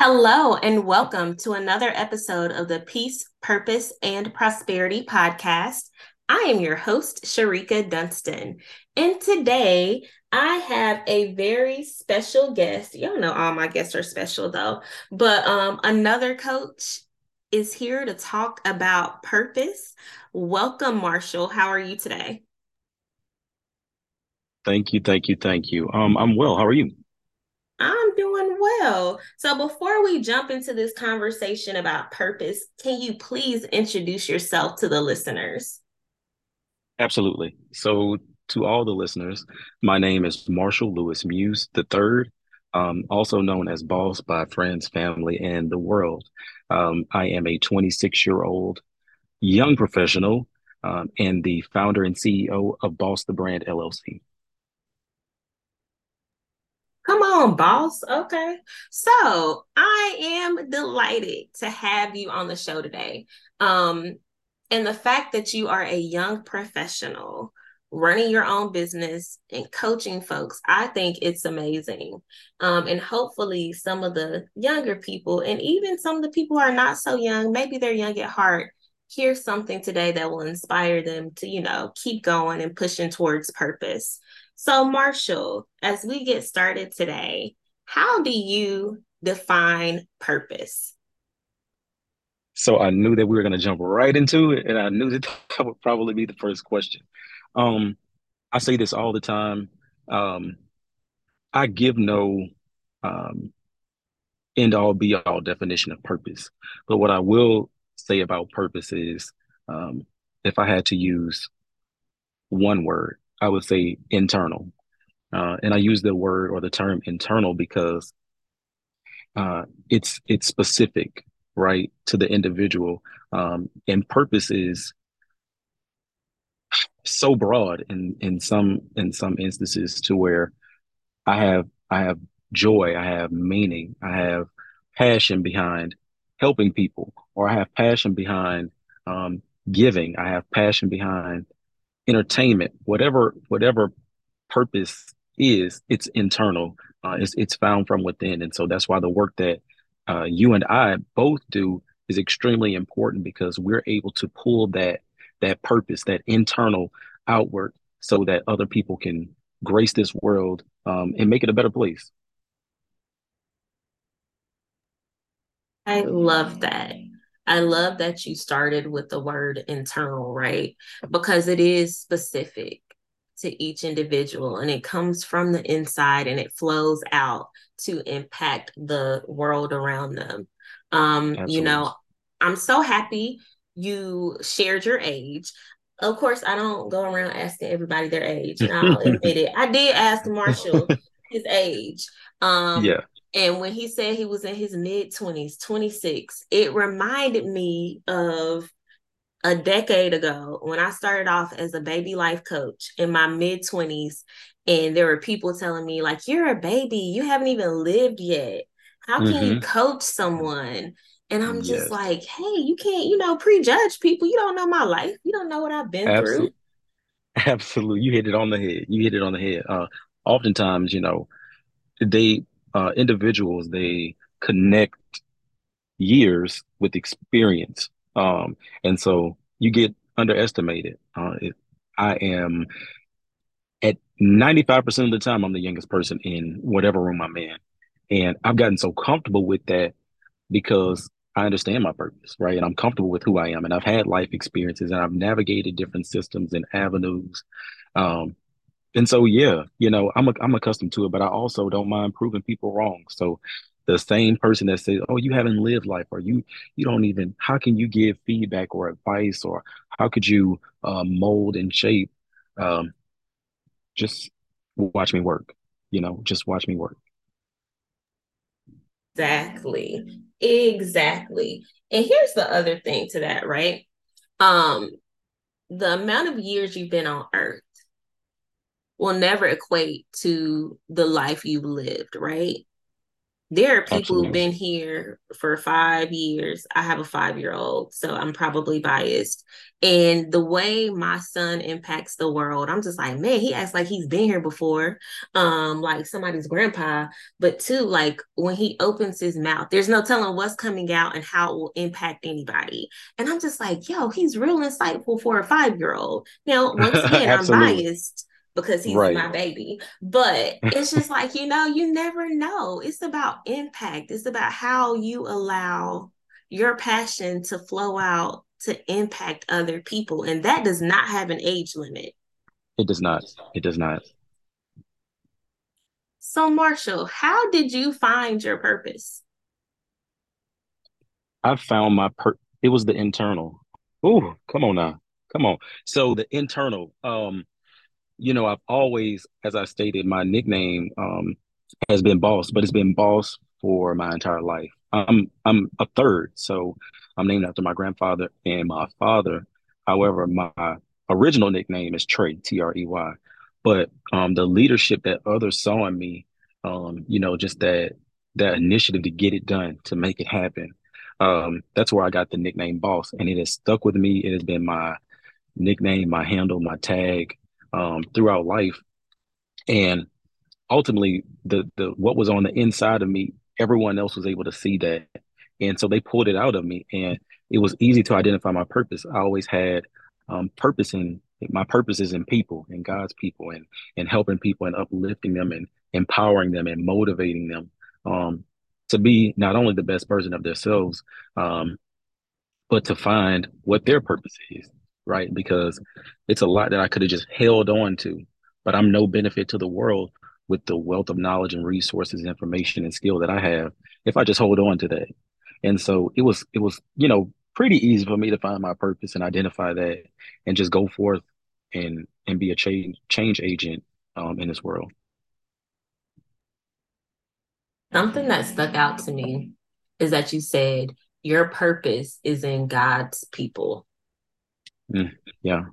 Hello, and welcome to another episode of the Peace, Purpose, and Prosperity podcast. I am your host, Sharika Dunston. And today I have a very special guest. Y'all know all my guests are special though, but um, another coach is here to talk about purpose. Welcome, Marshall. How are you today? Thank you, thank you, thank you. Um, I'm well. How are you? I'm doing well. So before we jump into this conversation about purpose, can you please introduce yourself to the listeners? Absolutely. So, to all the listeners, my name is Marshall Lewis Muse III, um, also known as Boss by friends, family, and the world. Um, I am a 26 year old young professional um, and the founder and CEO of Boss the Brand LLC. Come on, boss. Okay. So I am delighted to have you on the show today. Um, and the fact that you are a young professional running your own business and coaching folks, I think it's amazing. Um, and hopefully, some of the younger people, and even some of the people who are not so young, maybe they're young at heart, hear something today that will inspire them to, you know, keep going and pushing towards purpose. So, Marshall, as we get started today, how do you define purpose? So I knew that we were going to jump right into it, and I knew that that would probably be the first question. Um, I say this all the time. Um, I give no um, end all be all definition of purpose, but what I will say about purpose is, um, if I had to use one word, I would say internal. Uh, and I use the word or the term internal because uh, it's it's specific, right, to the individual. Um, and purpose is so broad in in some in some instances to where I have I have joy, I have meaning, I have passion behind helping people, or I have passion behind um, giving, I have passion behind entertainment, whatever whatever purpose is, it's internal. Uh, it's it's found from within, and so that's why the work that uh, you and I both do is extremely important because we're able to pull that that purpose, that internal outward, so that other people can grace this world um, and make it a better place. I love that. I love that you started with the word internal, right? Because it is specific to each individual and it comes from the inside and it flows out to impact the world around them. Um, you know, I'm so happy you shared your age. Of course, I don't go around asking everybody their age, and I'll admit it. I did ask Marshall his age. Um, Yeah. And when he said he was in his mid 20s, 26, it reminded me of a decade ago when I started off as a baby life coach in my mid 20s. And there were people telling me, like, you're a baby, you haven't even lived yet. How can you hmm coach someone? And I'm just Yes. like, hey, you can't, you know, prejudge people. You don't know my life. You don't know what I've been through. Absolutely. Absolutely. You hit it on the head. You hit it on the head. Uh, oftentimes, you know, they uh, individuals they connect years with experience. Um, and so you get underestimated. Uh, it, I am at 95% of the time, I'm the youngest person in whatever room I'm in. And I've gotten so comfortable with that because I understand my purpose, right? And I'm comfortable with who I am. And I've had life experiences and I've navigated different systems and avenues. Um, and so, yeah, you know, I'm a, I'm accustomed to it, but I also don't mind proving people wrong. So the same person that says, "Oh, you haven't lived life," or "You you don't even," how can you give feedback or advice, or how could you uh, mold and shape? Um, just watch me work. You know, just watch me work. Exactly. Exactly. And here's the other thing to that, right? Um, the amount of years you've been on earth will never equate to the life you've lived, right? There are people Absolutely. who've been here for five years. I have a five year old, so I'm probably biased. And the way my son impacts the world, I'm just like, man, he acts like he's been here before, um, like somebody's grandpa. But two, like when he opens his mouth, there's no telling what's coming out and how it will impact anybody. And I'm just like, yo, he's real insightful for a five year old. Now, once again, I'm biased because he's right. my baby. But it's just like, you know, you never know. It's about impact. It's about how you allow your passion to flow out to impact other people. And that does not have an age limit. It does not. It does not. So, Marshall, how did you find your purpose? I found my per it was the internal. Oh, come on now. Come on. So the internal, um, you know, I've always, as I stated, my nickname um, has been Boss, but it's been Boss for my entire life. I'm I'm a third, so I'm named after my grandfather and my father. However, my original nickname is Trey, T R E Y. But um, the leadership that others saw in me, um, you know, just that that initiative to get it done, to make it happen. Um, that's where I got the nickname Boss, and it has stuck with me. It has been my nickname, my handle, my tag um, throughout life. And ultimately, the the what was on the inside of me, everyone else was able to see that, and so they pulled it out of me, and it was easy to identify my purpose. I always had um, purpose in my purpose is in people and God's people, and and helping people and uplifting them and empowering them and motivating them um, to be not only the best version of themselves, um, but to find what their purpose is right? Because it's a lot that I could have just held on to, but I'm no benefit to the world with the wealth of knowledge and resources, information and skill that I have if I just hold on to that. And so it was it was, you know, pretty easy for me to find my purpose and identify that and just go forth and and be a change change agent um, in this world. Something that stuck out to me is that you said your purpose is in God's people. Mm, yeah.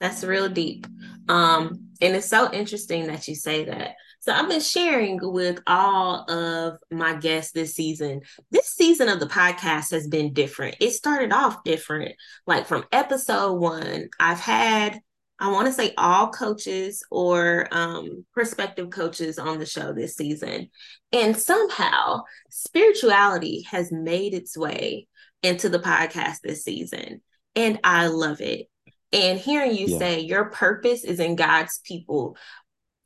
That's real deep. Um, and it's so interesting that you say that. So I've been sharing with all of my guests this season. This season of the podcast has been different. It started off different. Like from episode one, I've had I want to say all coaches or um, prospective coaches on the show this season. And somehow spirituality has made its way into the podcast this season. And I love it. And hearing you yeah. say your purpose is in God's people,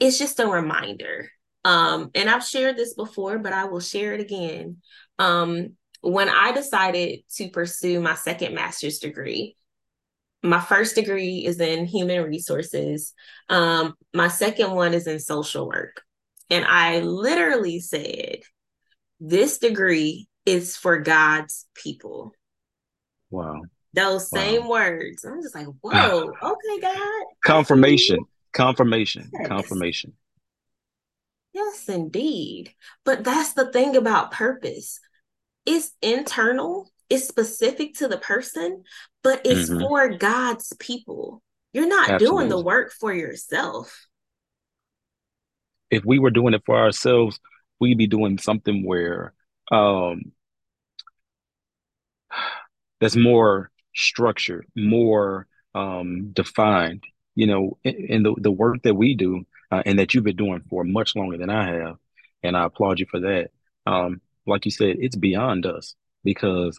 it's just a reminder. Um, and I've shared this before, but I will share it again. Um, when I decided to pursue my second master's degree, my first degree is in human resources. Um, my second one is in social work. And I literally said, this degree is for God's people. Wow. Those same words. I'm just like, whoa, okay, God. Confirmation. Confirmation. Yes. Confirmation. Yes, indeed. But that's the thing about purpose. It's internal it's specific to the person, but it's mm-hmm. for God's people. You're not Absolutely. doing the work for yourself. If we were doing it for ourselves, we'd be doing something where um that's more structured, more um defined, you know, in, the, the work that we do uh, and that you've been doing for much longer than I have. And I applaud you for that. Um, like you said, it's beyond us because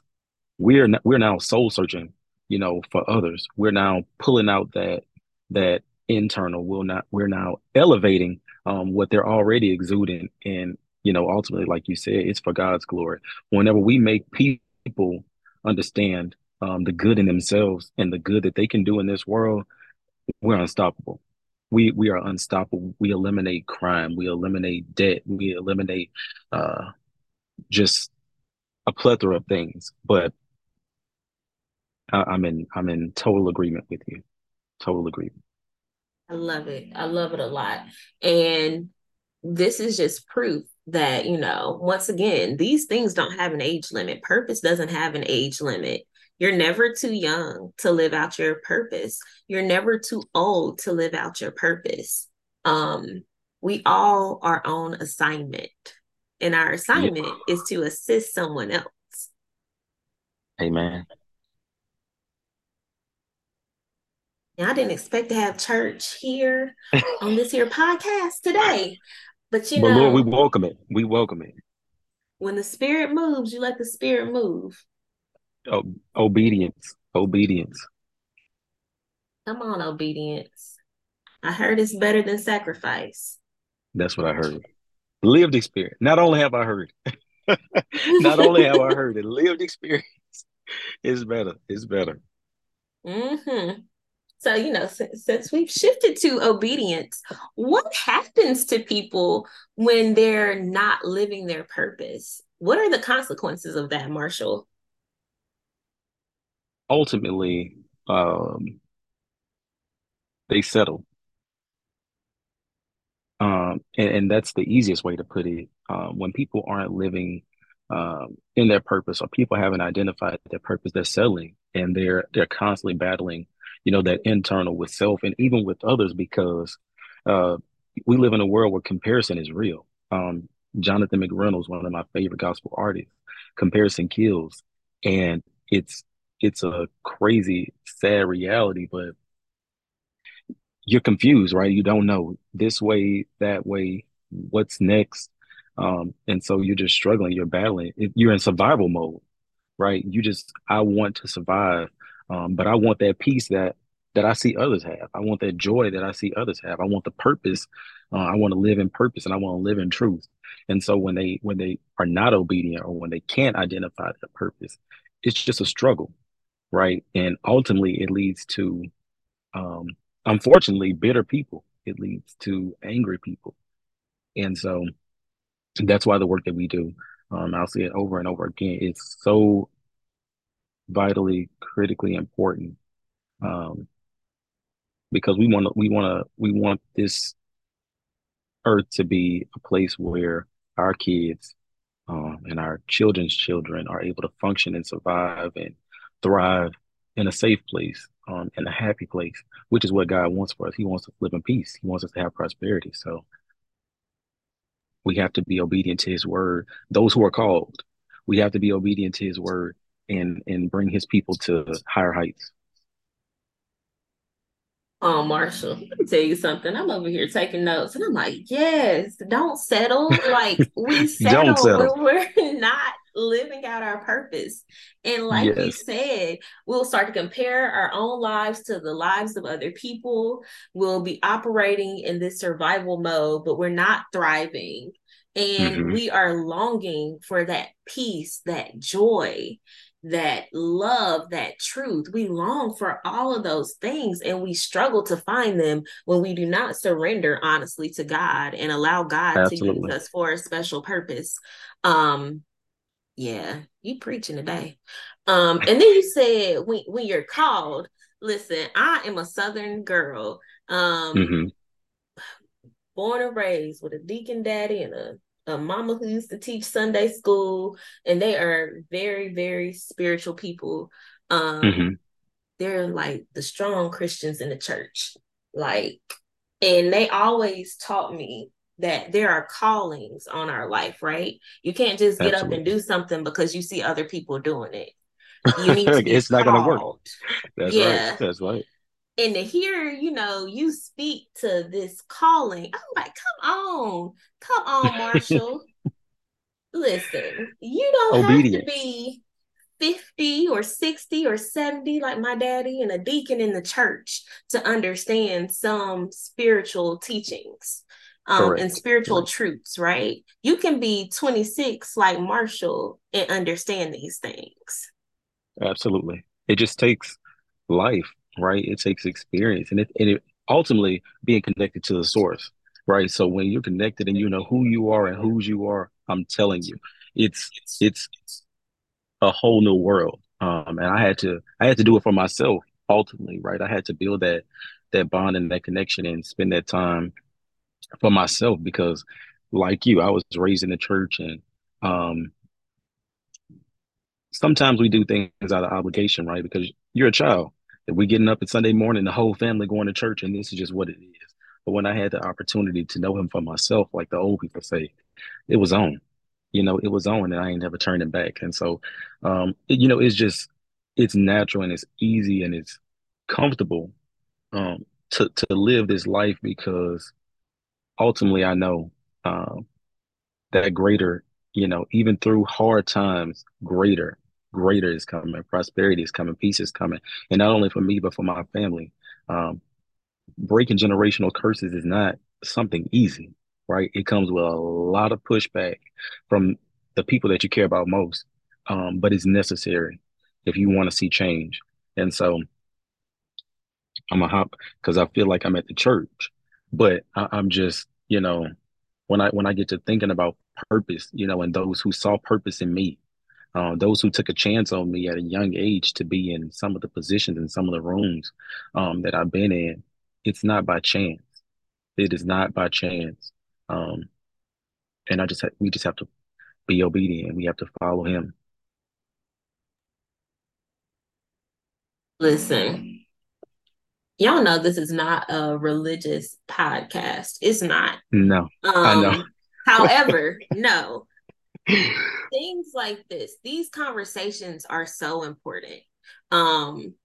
we're we're now soul searching, you know, for others. We're now pulling out that that internal. We'll not we're now elevating um, what they're already exuding, and you know, ultimately, like you said, it's for God's glory. Whenever we make people understand um, the good in themselves and the good that they can do in this world, we're unstoppable. We we are unstoppable. We eliminate crime. We eliminate debt. We eliminate uh, just a plethora of things. But I'm in I'm in total agreement with you. Total agreement. I love it. I love it a lot. And this is just proof that, you know, once again, these things don't have an age limit. Purpose doesn't have an age limit. You're never too young to live out your purpose. You're never too old to live out your purpose. Um, we all are on assignment, and our assignment Yep. is to assist someone else. Amen. Now, I didn't expect to have church here on this here podcast today, but you But Lord, we welcome it. We welcome it. when the spirit moves, you let the spirit move. O- obedience. Obedience. Come on, obedience. I heard it's better than sacrifice. That's what I heard. Lived experience. Not only have I heard, not only have I heard it, lived experience is better. It's better. hmm So, you know, since, since we've shifted to obedience, what happens to people when they're not living their purpose? What are the consequences of that, Marshall? Ultimately, um, they settle. Um, and, and that's the easiest way to put it. Um, when people aren't living um, in their purpose, or people haven't identified their purpose, they're settling, and they're they're constantly battling, you know, that internal with self and even with others, because uh, we live in a world where comparison is real. Um, Jonathan McReynolds, one of my favorite gospel artists, comparison kills, and it's it's a crazy, sad reality, but you're confused, right? You don't know this way, that way, what's next. Um, and so you're just struggling, you're battling. You're in survival mode, right? You just, I want to survive. Um, but I want that peace that that I see others have. I want that joy that I see others have. I want the purpose. Uh, I want to live in purpose and I want to live in truth. And so when they when they are not obedient or when they can't identify their purpose, it's just a struggle, right? And ultimately it leads to um, unfortunately, bitter people. It leads to angry people. And so that's why the work that we do, um, I'll say it over and over again, it's so vitally, critically important um, because we want to, we want to, we want this earth to be a place where our kids um, and our children's children are able to function and survive and thrive in a safe place, um, in a happy place, which is what God wants for us. He wants us to live in peace. He wants us to have prosperity. So we have to be obedient to His word. Those who are called, we have to be obedient to His word and and bring His people to higher heights. Oh, Marshall, let me tell you something. I'm over here taking notes and I'm like, yes, don't settle. Like we settle settle. when we're not living out our purpose. And like you said, we'll start to compare our own lives to the lives of other people. We'll be operating in this survival mode, but we're not thriving. And hmm we are longing for that peace, that joy, that love, that truth. We long for all of those things and we struggle to find them when we do not surrender honestly to God and allow God to use us for a special purpose. Um yeah, you preaching today. Um and then you said when when you're called, listen, I am a southern girl. Um hmm born and raised with a deacon daddy and a, a mama who used to teach Sunday school, and they are very, very spiritual people. Um, hmm they're like the strong Christians in the church. Like, and they always taught me that there are callings on our life, right? You can't just get up and do something because you see other people doing it. You need to be It's not gonna work. called. That's right. Yeah. That's right. And to hear, you know, you speak to this calling, I'm like, come on, come on, Marshall. Listen, you don't have to be 50 or 60 or 70 like my daddy and a deacon in the church to understand some spiritual teachings um, and spiritual Correct. truths, right? You can be 26 like Marshall and understand these things. Absolutely. It just takes life, right? It takes experience and it and it ultimately being connected to the source, right? So when you're connected and you know who you are and whose you are, I'm telling you, it's it's a whole new world. Um, and I had to I had to do it for myself ultimately, right? I had to build that that bond and that connection and spend that time for myself because like you, I was raised in the church and um sometimes we do things out of obligation, right? Because you're a child. If we getting up at Sunday morning, the whole family going to church, and this is just what it is. But when I had the opportunity to know him for myself, like the old people say, it was on. You know, it was on, and I ain't never turning back. And so, um, it, you know, it's just it's natural and it's easy and it's comfortable um, to to live this life because ultimately I know um, that greater, you know, even through hard times, greater, greater is coming, prosperity is coming, peace is coming, and not only for me but for my family. Um, breaking generational curses is not something easy, right? It comes with a lot of pushback from the people that you care about most, um, but it's necessary if you want to see change. And so I'm a hop because I feel like I'm at the church, but I, I'm just, you know, when I when I get to thinking about purpose, you know, and those who saw purpose in me, uh, those who took a chance on me at a young age to be in some of the positions in some of the rooms um, that I've been in, it's not by chance. It is not by chance. Um, and I just ha- we just have to be obedient. We have to follow him. Listen, y'all know this is not a religious podcast. It's not. No, I know. Um, however, no. Things like this, these conversations are so important. Um,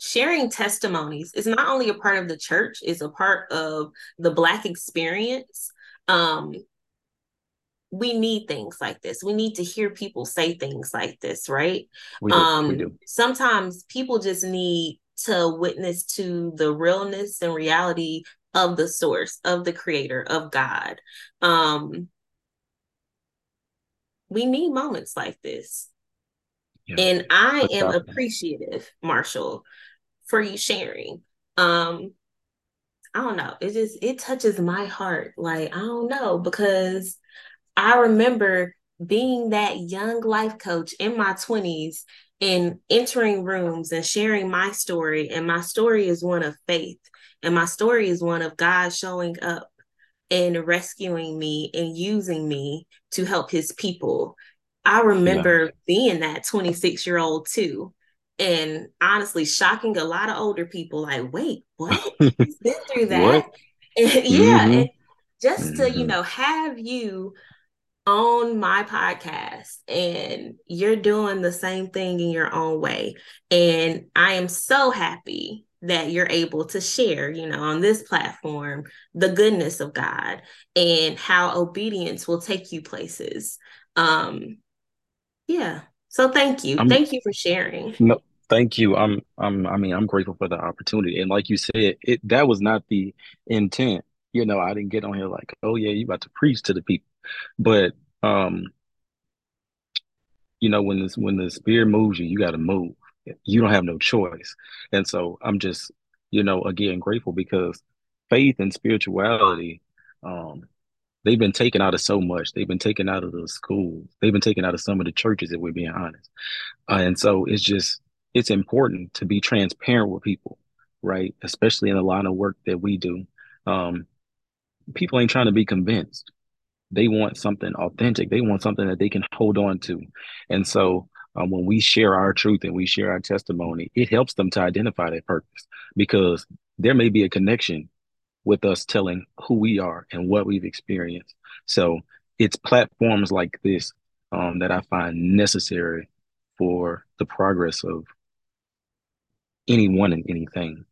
sharing testimonies is not only a part of the church, it's a part of the black experience. Um, we need things like this. We need to hear people say things like this, right? We do. Um, we do. sometimes people just need to witness to the realness and reality of the source, of the creator, of God. Um, we need moments like this. Yeah. And I am appreciative, Marshall, for you sharing. Um, I don't know. It just it touches my heart. Like, I don't know, because I remember being that young life coach in my 20s and entering rooms and sharing my story. And my story is one of faith. And my story is one of God showing up and rescuing me and using me to help his people. I remember yeah. being that 26 year old too. And honestly, shocking a lot of older people like, wait, what? He's been through that. And, yeah. Mm-hmm. And just mm-hmm. to, you mm-hmm. know, have you on my podcast and you're doing the same thing in your own way. And I am so happy that you're able to share, you know, on this platform, the goodness of God and how obedience will take you places. Um, yeah. So thank you. I'm, thank you for sharing. No, thank you. I'm I'm I mean, I'm grateful for the opportunity. And like you said, it that was not the intent. You know, I didn't get on here like, oh yeah, you about to preach to the people. But um, you know, when this when the spirit moves you, you gotta move. You don't have no choice. And so I'm just, you know, again grateful because faith and spirituality, um, they've been taken out of so much. They've been taken out of the schools. They've been taken out of some of the churches, if we're being honest. Uh, and so it's just it's important to be transparent with people, right? Especially in the line of work that we do. Um, people ain't trying to be convinced. They want something authentic. They want something that they can hold on to. And so um, when we share our truth and we share our testimony, it helps them to identify their purpose because there may be a connection with us telling who we are and what we've experienced. So it's platforms like this um, that I find necessary for the progress of anyone and anything.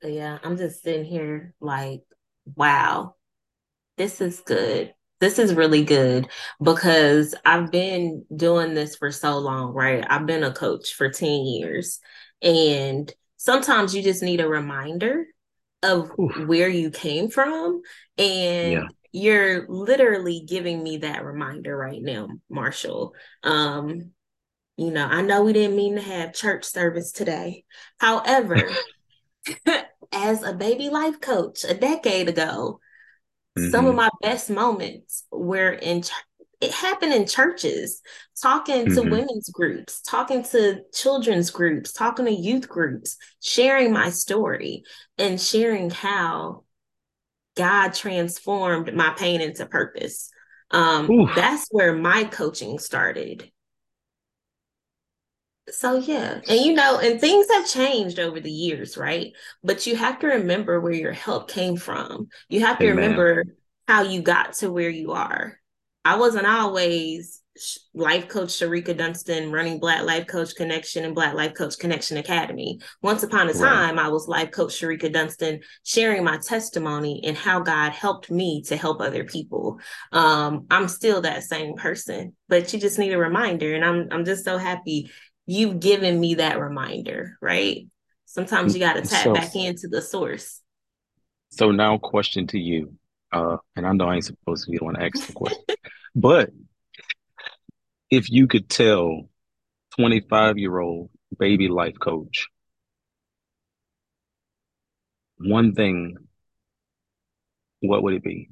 So yeah, I'm just sitting here like, wow, this is good. This is really good because I've been doing this for so long, right? I've been a coach for 10 years. And sometimes you just need a reminder of Oof. where you came from. And yeah. you're literally giving me that reminder right now, Marshall. Um, you know, I know we didn't mean to have church service today. However, as a baby life coach a decade ago, mm-hmm. some of mm-hmm. my best moments were in ch- it happened in churches, talking mm-hmm. to women's groups, talking to children's groups, talking to youth groups, sharing my story and sharing how God transformed my pain into purpose. Um, that's where my coaching started. So yeah, and you know, and things have changed over the years, right? But you have to remember where your help came from. You have to Amen. remember how you got to where you are. I wasn't always life coach Sharika Dunston running Black Life Coach Connection and Black Life Coach Connection Academy. Once upon a time, right. I was life coach Sharika Dunston sharing my testimony and how God helped me to help other people. Um, I'm still that same person, but you just need a reminder. And I'm I'm just so happy you've given me that reminder, right? Sometimes you got to tap so, back into the source. So now question to you. Uh, and I know I ain't supposed to be the one to ask the question, but if you could tell 25 year old baby life coach one thing, what would it be?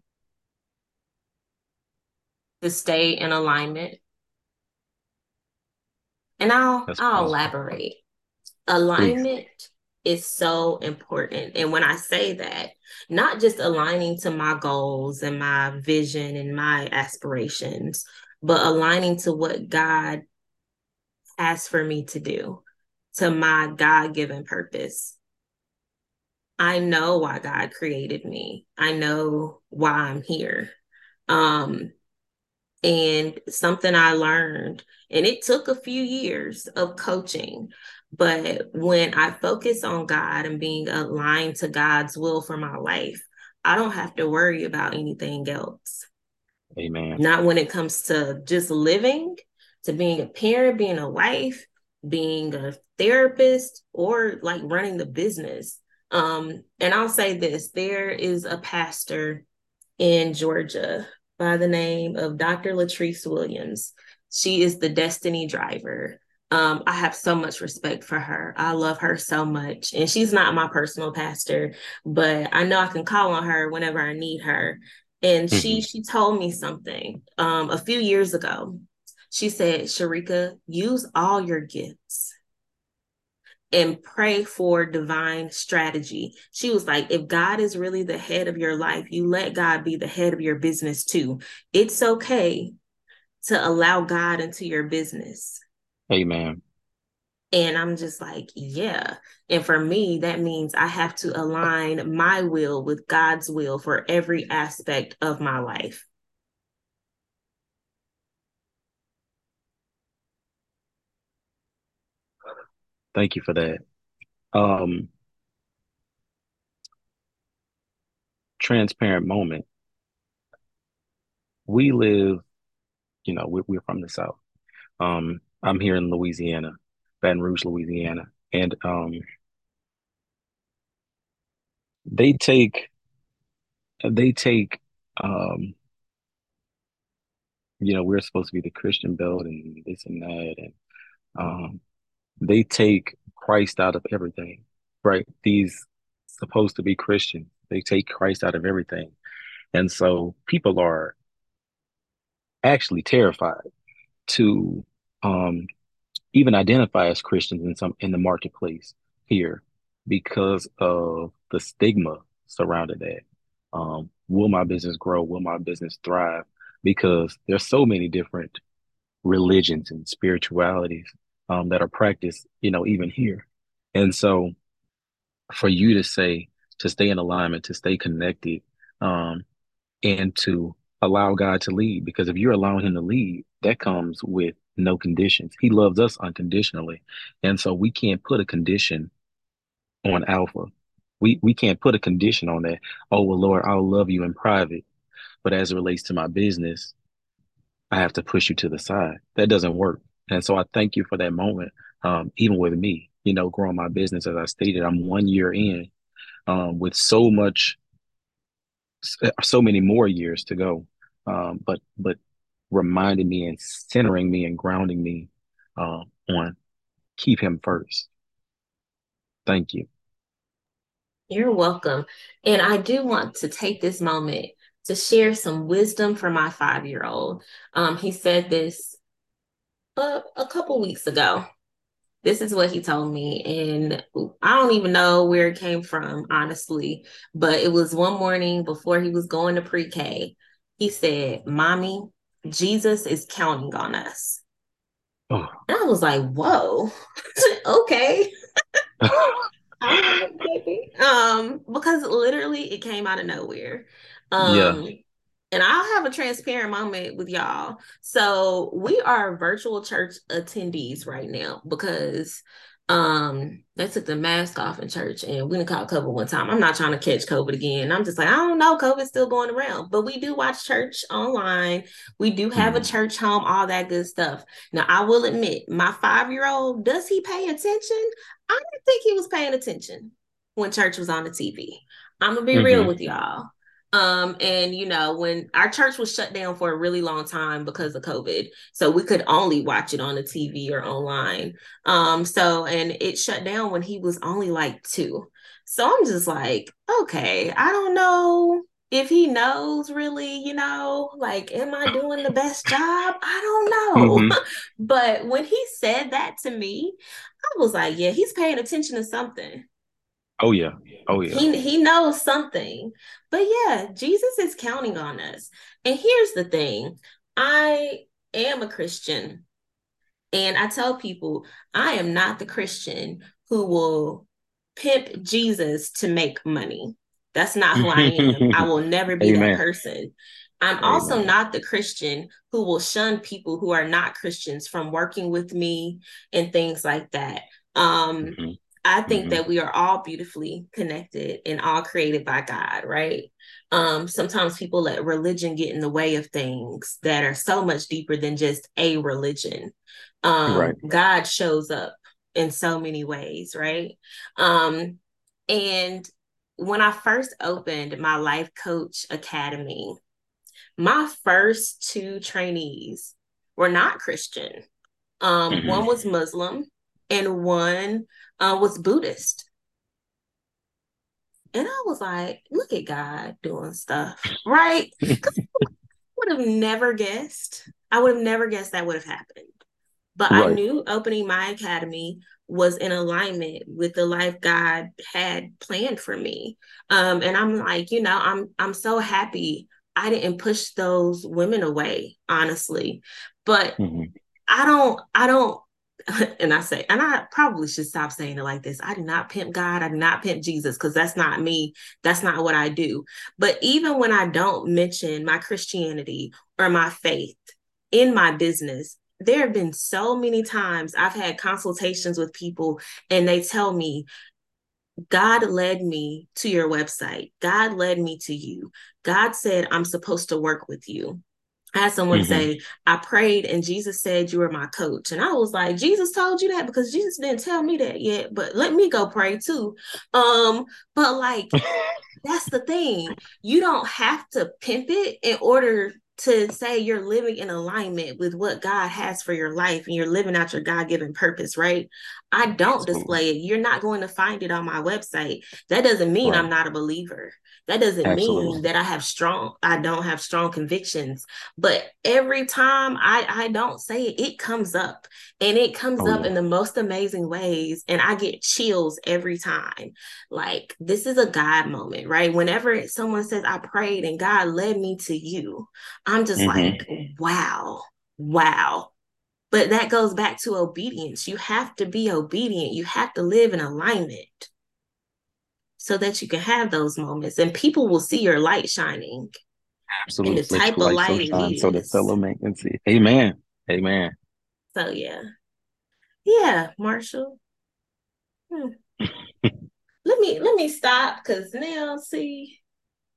To stay in alignment. And I'll That's I'll elaborate. Alignment Please. is so important. And when I say that, not just aligning to my goals and my vision and my aspirations, but aligning to what God has for me to do, to my God given purpose. I know why God created me. I know why I'm here. Um, and something I learned, and it took a few years of coaching, but when I focus on God and being aligned to God's will for my life, I don't have to worry about anything else. Amen. Not when it comes to just living, to being a parent, being a wife, being a therapist, or like running the business. Um, and I'll say this there is a pastor in Georgia by the name of Dr. Latrice Williams. She is the destiny driver. Um, I have so much respect for her. I love her so much. And she's not my personal pastor, but I know I can call on her whenever I need her and mm-hmm. she she told me something um, a few years ago. She said, "Sharika, use all your gifts." And pray for divine strategy. She was like, if God is really the head of your life, you let God be the head of your business too. It's okay to allow God into your business. Amen. And I'm just like, yeah. And for me, that means I have to align my will with God's will for every aspect of my life. Thank you for that. Um, transparent moment. We live, you know, we're, we're from the South. Um, I'm here in Louisiana. Baton Rouge, Louisiana, and um, they take they take um, you know we're supposed to be the Christian belt and this and that, and um, they take Christ out of everything, right? These supposed to be Christians, they take Christ out of everything, and so people are actually terrified to um, even identify as Christians in some in the marketplace here because of the stigma surrounding that. Um, will my business grow? Will my business thrive? Because there's so many different religions and spiritualities um, that are practiced, you know, even here. And so, for you to say to stay in alignment, to stay connected, um, and to allow God to lead, because if you're allowing Him to lead, that comes with no conditions. He loves us unconditionally. And so we can't put a condition on alpha. We we can't put a condition on that. Oh well Lord, I'll love you in private. But as it relates to my business, I have to push you to the side. That doesn't work. And so I thank you for that moment. Um, even with me, you know, growing my business, as I stated, I'm one year in um, with so much, so many more years to go. Um, but but reminding me and centering me and grounding me uh, on keep him first. Thank you. You're welcome. And I do want to take this moment to share some wisdom for my five year old. Um, he said this uh, a couple weeks ago. This is what he told me. And I don't even know where it came from, honestly. But it was one morning before he was going to pre K. He said, Mommy, Jesus is counting on us. Oh. And I was like, whoa, okay. Um, because literally it came out of nowhere. Um, yeah. And I'll have a transparent moment with y'all. So we are virtual church attendees right now because um they took the mask off in church and we didn't call COVID one time. I'm not trying to catch COVID again. I'm just like, I don't know, COVID's still going around. But we do watch church online. We do have mm-hmm. a church home, all that good stuff. Now I will admit, my five-year-old, does he pay attention? I didn't think he was paying attention when church was on the TV. I'm gonna be mm-hmm. real with y'all. Um, and you know, when our church was shut down for a really long time because of COVID, so we could only watch it on the TV or online. Um, so and it shut down when he was only like two. So I'm just like, okay, I don't know if he knows really, you know, like, am I doing the best job? I don't know. Mm-hmm. but when he said that to me, I was like, yeah, he's paying attention to something. Oh yeah. Oh yeah. He he knows something. But yeah, Jesus is counting on us. And here's the thing. I am a Christian. And I tell people, I am not the Christian who will pimp Jesus to make money. That's not who I am. I will never be Amen. that person. I'm Amen. also not the Christian who will shun people who are not Christians from working with me and things like that. Um, mm-hmm. I think mm-hmm. that we are all beautifully connected and all created by God, right? Um, sometimes people let religion get in the way of things that are so much deeper than just a religion. Um, right. God shows up in so many ways, right? Um, and when I first opened my life coach academy, my first two trainees were not Christian. Um, mm-hmm. One was Muslim and one uh, was Buddhist. And I was like, look at God doing stuff, right? I would have never guessed. I would have never guessed that would have happened. But right. I knew opening my academy was in alignment with the life God had planned for me. Um, and I'm like, you know, I'm I'm so happy I didn't push those women away, honestly. But mm-hmm. I don't I don't and I say, and I probably should stop saying it like this. I do not pimp God. I do not pimp Jesus because that's not me. That's not what I do. But even when I don't mention my Christianity or my faith in my business, there have been so many times I've had consultations with people and they tell me, God led me to your website. God led me to you. God said, I'm supposed to work with you. I had someone mm-hmm. say, I prayed and Jesus said you were my coach. And I was like, Jesus told you that because Jesus didn't tell me that yet, but let me go pray too. Um, but like that's the thing. You don't have to pimp it in order to say you're living in alignment with what God has for your life and you're living out your God given purpose, right? I don't display it. You're not going to find it on my website. That doesn't mean right. I'm not a believer. That doesn't Absolutely. mean that I have strong, I don't have strong convictions. But every time I, I don't say it, it comes up and it comes oh, up yeah. in the most amazing ways. And I get chills every time. Like this is a God moment, right? Whenever someone says, I prayed and God led me to you, I'm just mm-hmm. like, wow, wow. But that goes back to obedience. You have to be obedient. You have to live in alignment so that you can have those moments and people will see your light shining. Absolutely. And the type of light so, shine, so the fellow man can see. Amen. Amen. So yeah. Yeah, Marshall. Hmm. let me let me stop because now see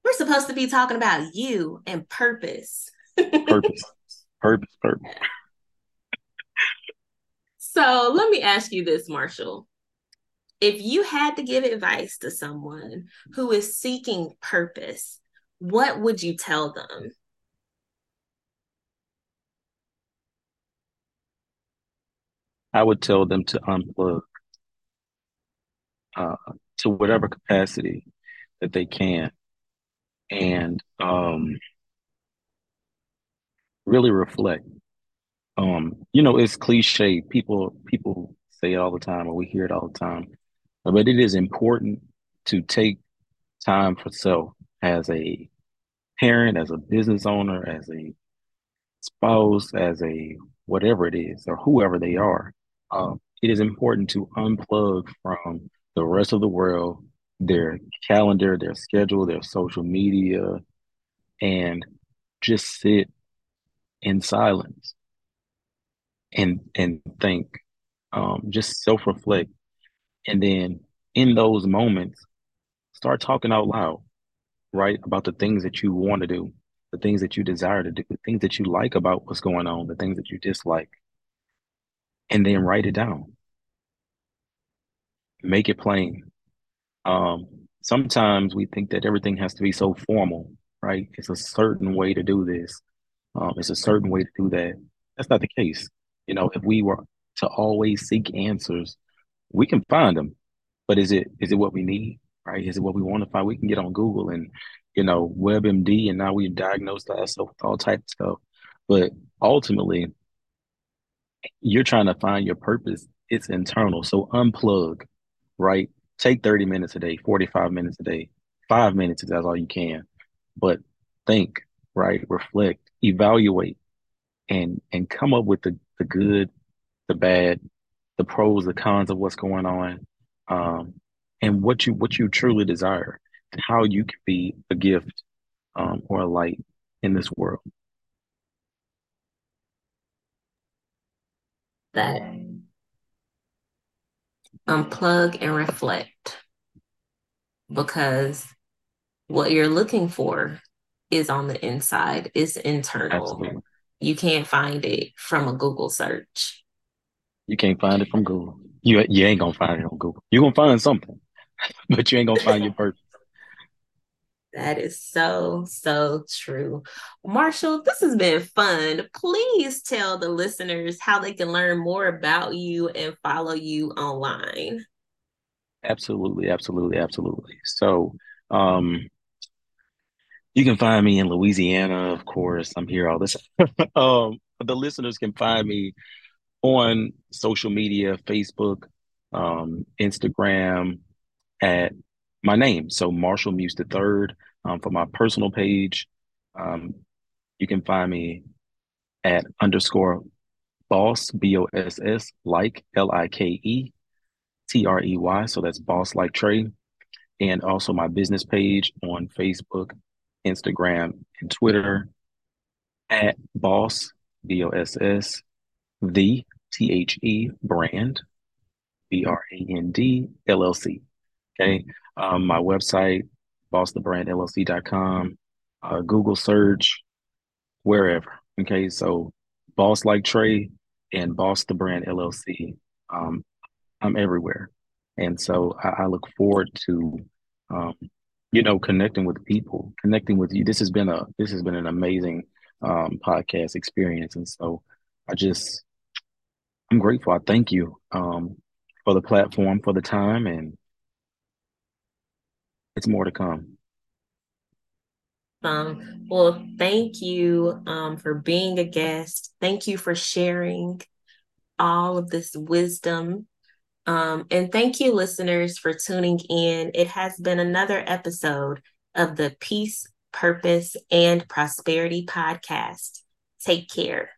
we're supposed to be talking about you and purpose. purpose. Purpose, purpose. So let me ask you this, Marshall if you had to give advice to someone who is seeking purpose, what would you tell them? I would tell them to unplug uh, to whatever capacity that they can and um, really reflect. Um, you know, it's cliche. People people say it all the time, or we hear it all the time but it is important to take time for self as a parent, as a business owner, as a spouse, as a whatever it is or whoever they are, um, it is important to unplug from the rest of the world, their calendar, their schedule, their social media, and just sit in silence and and think. Um, just self reflect, and then in those moments, start talking out loud, right, about the things that you want to do, the things that you desire to do, the things that you like about what's going on, the things that you dislike, and then write it down. Make it plain. Um, sometimes we think that everything has to be so formal, right? It's a certain way to do this. Um, it's a certain way to do that. That's not the case. You know, if we were to always seek answers, we can find them. But is it is it what we need? Right? Is it what we want to find? We can get on Google and, you know, WebMD, and now we've diagnosed ourselves with all types of stuff. But ultimately, you're trying to find your purpose. It's internal. So unplug, right? Take 30 minutes a day, 45 minutes a day, five minutes if that's all you can. But think, right? Reflect, evaluate, and and come up with the, the good, the bad, the pros, the cons of what's going on, um, and what you what you truly desire, and how you can be a gift um, or a light in this world. That unplug and reflect because what you're looking for is on the inside, it's internal. Absolutely. You can't find it from a Google search. You can't find it from Google. You you ain't gonna find it on Google. You're gonna find something, but you ain't gonna find your purpose. That is so, so true. Marshall, this has been fun. Please tell the listeners how they can learn more about you and follow you online. Absolutely, absolutely, absolutely. So, um, you can find me in Louisiana, of course. I'm here all this. um, the listeners can find me on social media, Facebook, um, Instagram, at my name. So Marshall Muse the third. Um, for my personal page, um, you can find me at underscore boss b o s s like l i k e t r e y. So that's boss like Trey, and also my business page on Facebook, Instagram, and Twitter at boss b o s s the t h e brand b r a n d l l c. Okay. Um, my website, bossthebrandllc.com, uh, Google search, wherever. Okay. So Boss Like Trey and Boss the Brand LLC. Um, I'm everywhere. And so I, I look forward to, um, you know, connecting with people, connecting with you. This has been a, this has been an amazing, um, podcast experience. And so I just, I'm grateful. I thank you, um, for the platform, for the time, and it's more to come. Um, well, thank you um, for being a guest. Thank you for sharing all of this wisdom. Um, and thank you, listeners, for tuning in. It has been another episode of the Peace, Purpose, and Prosperity podcast. Take care.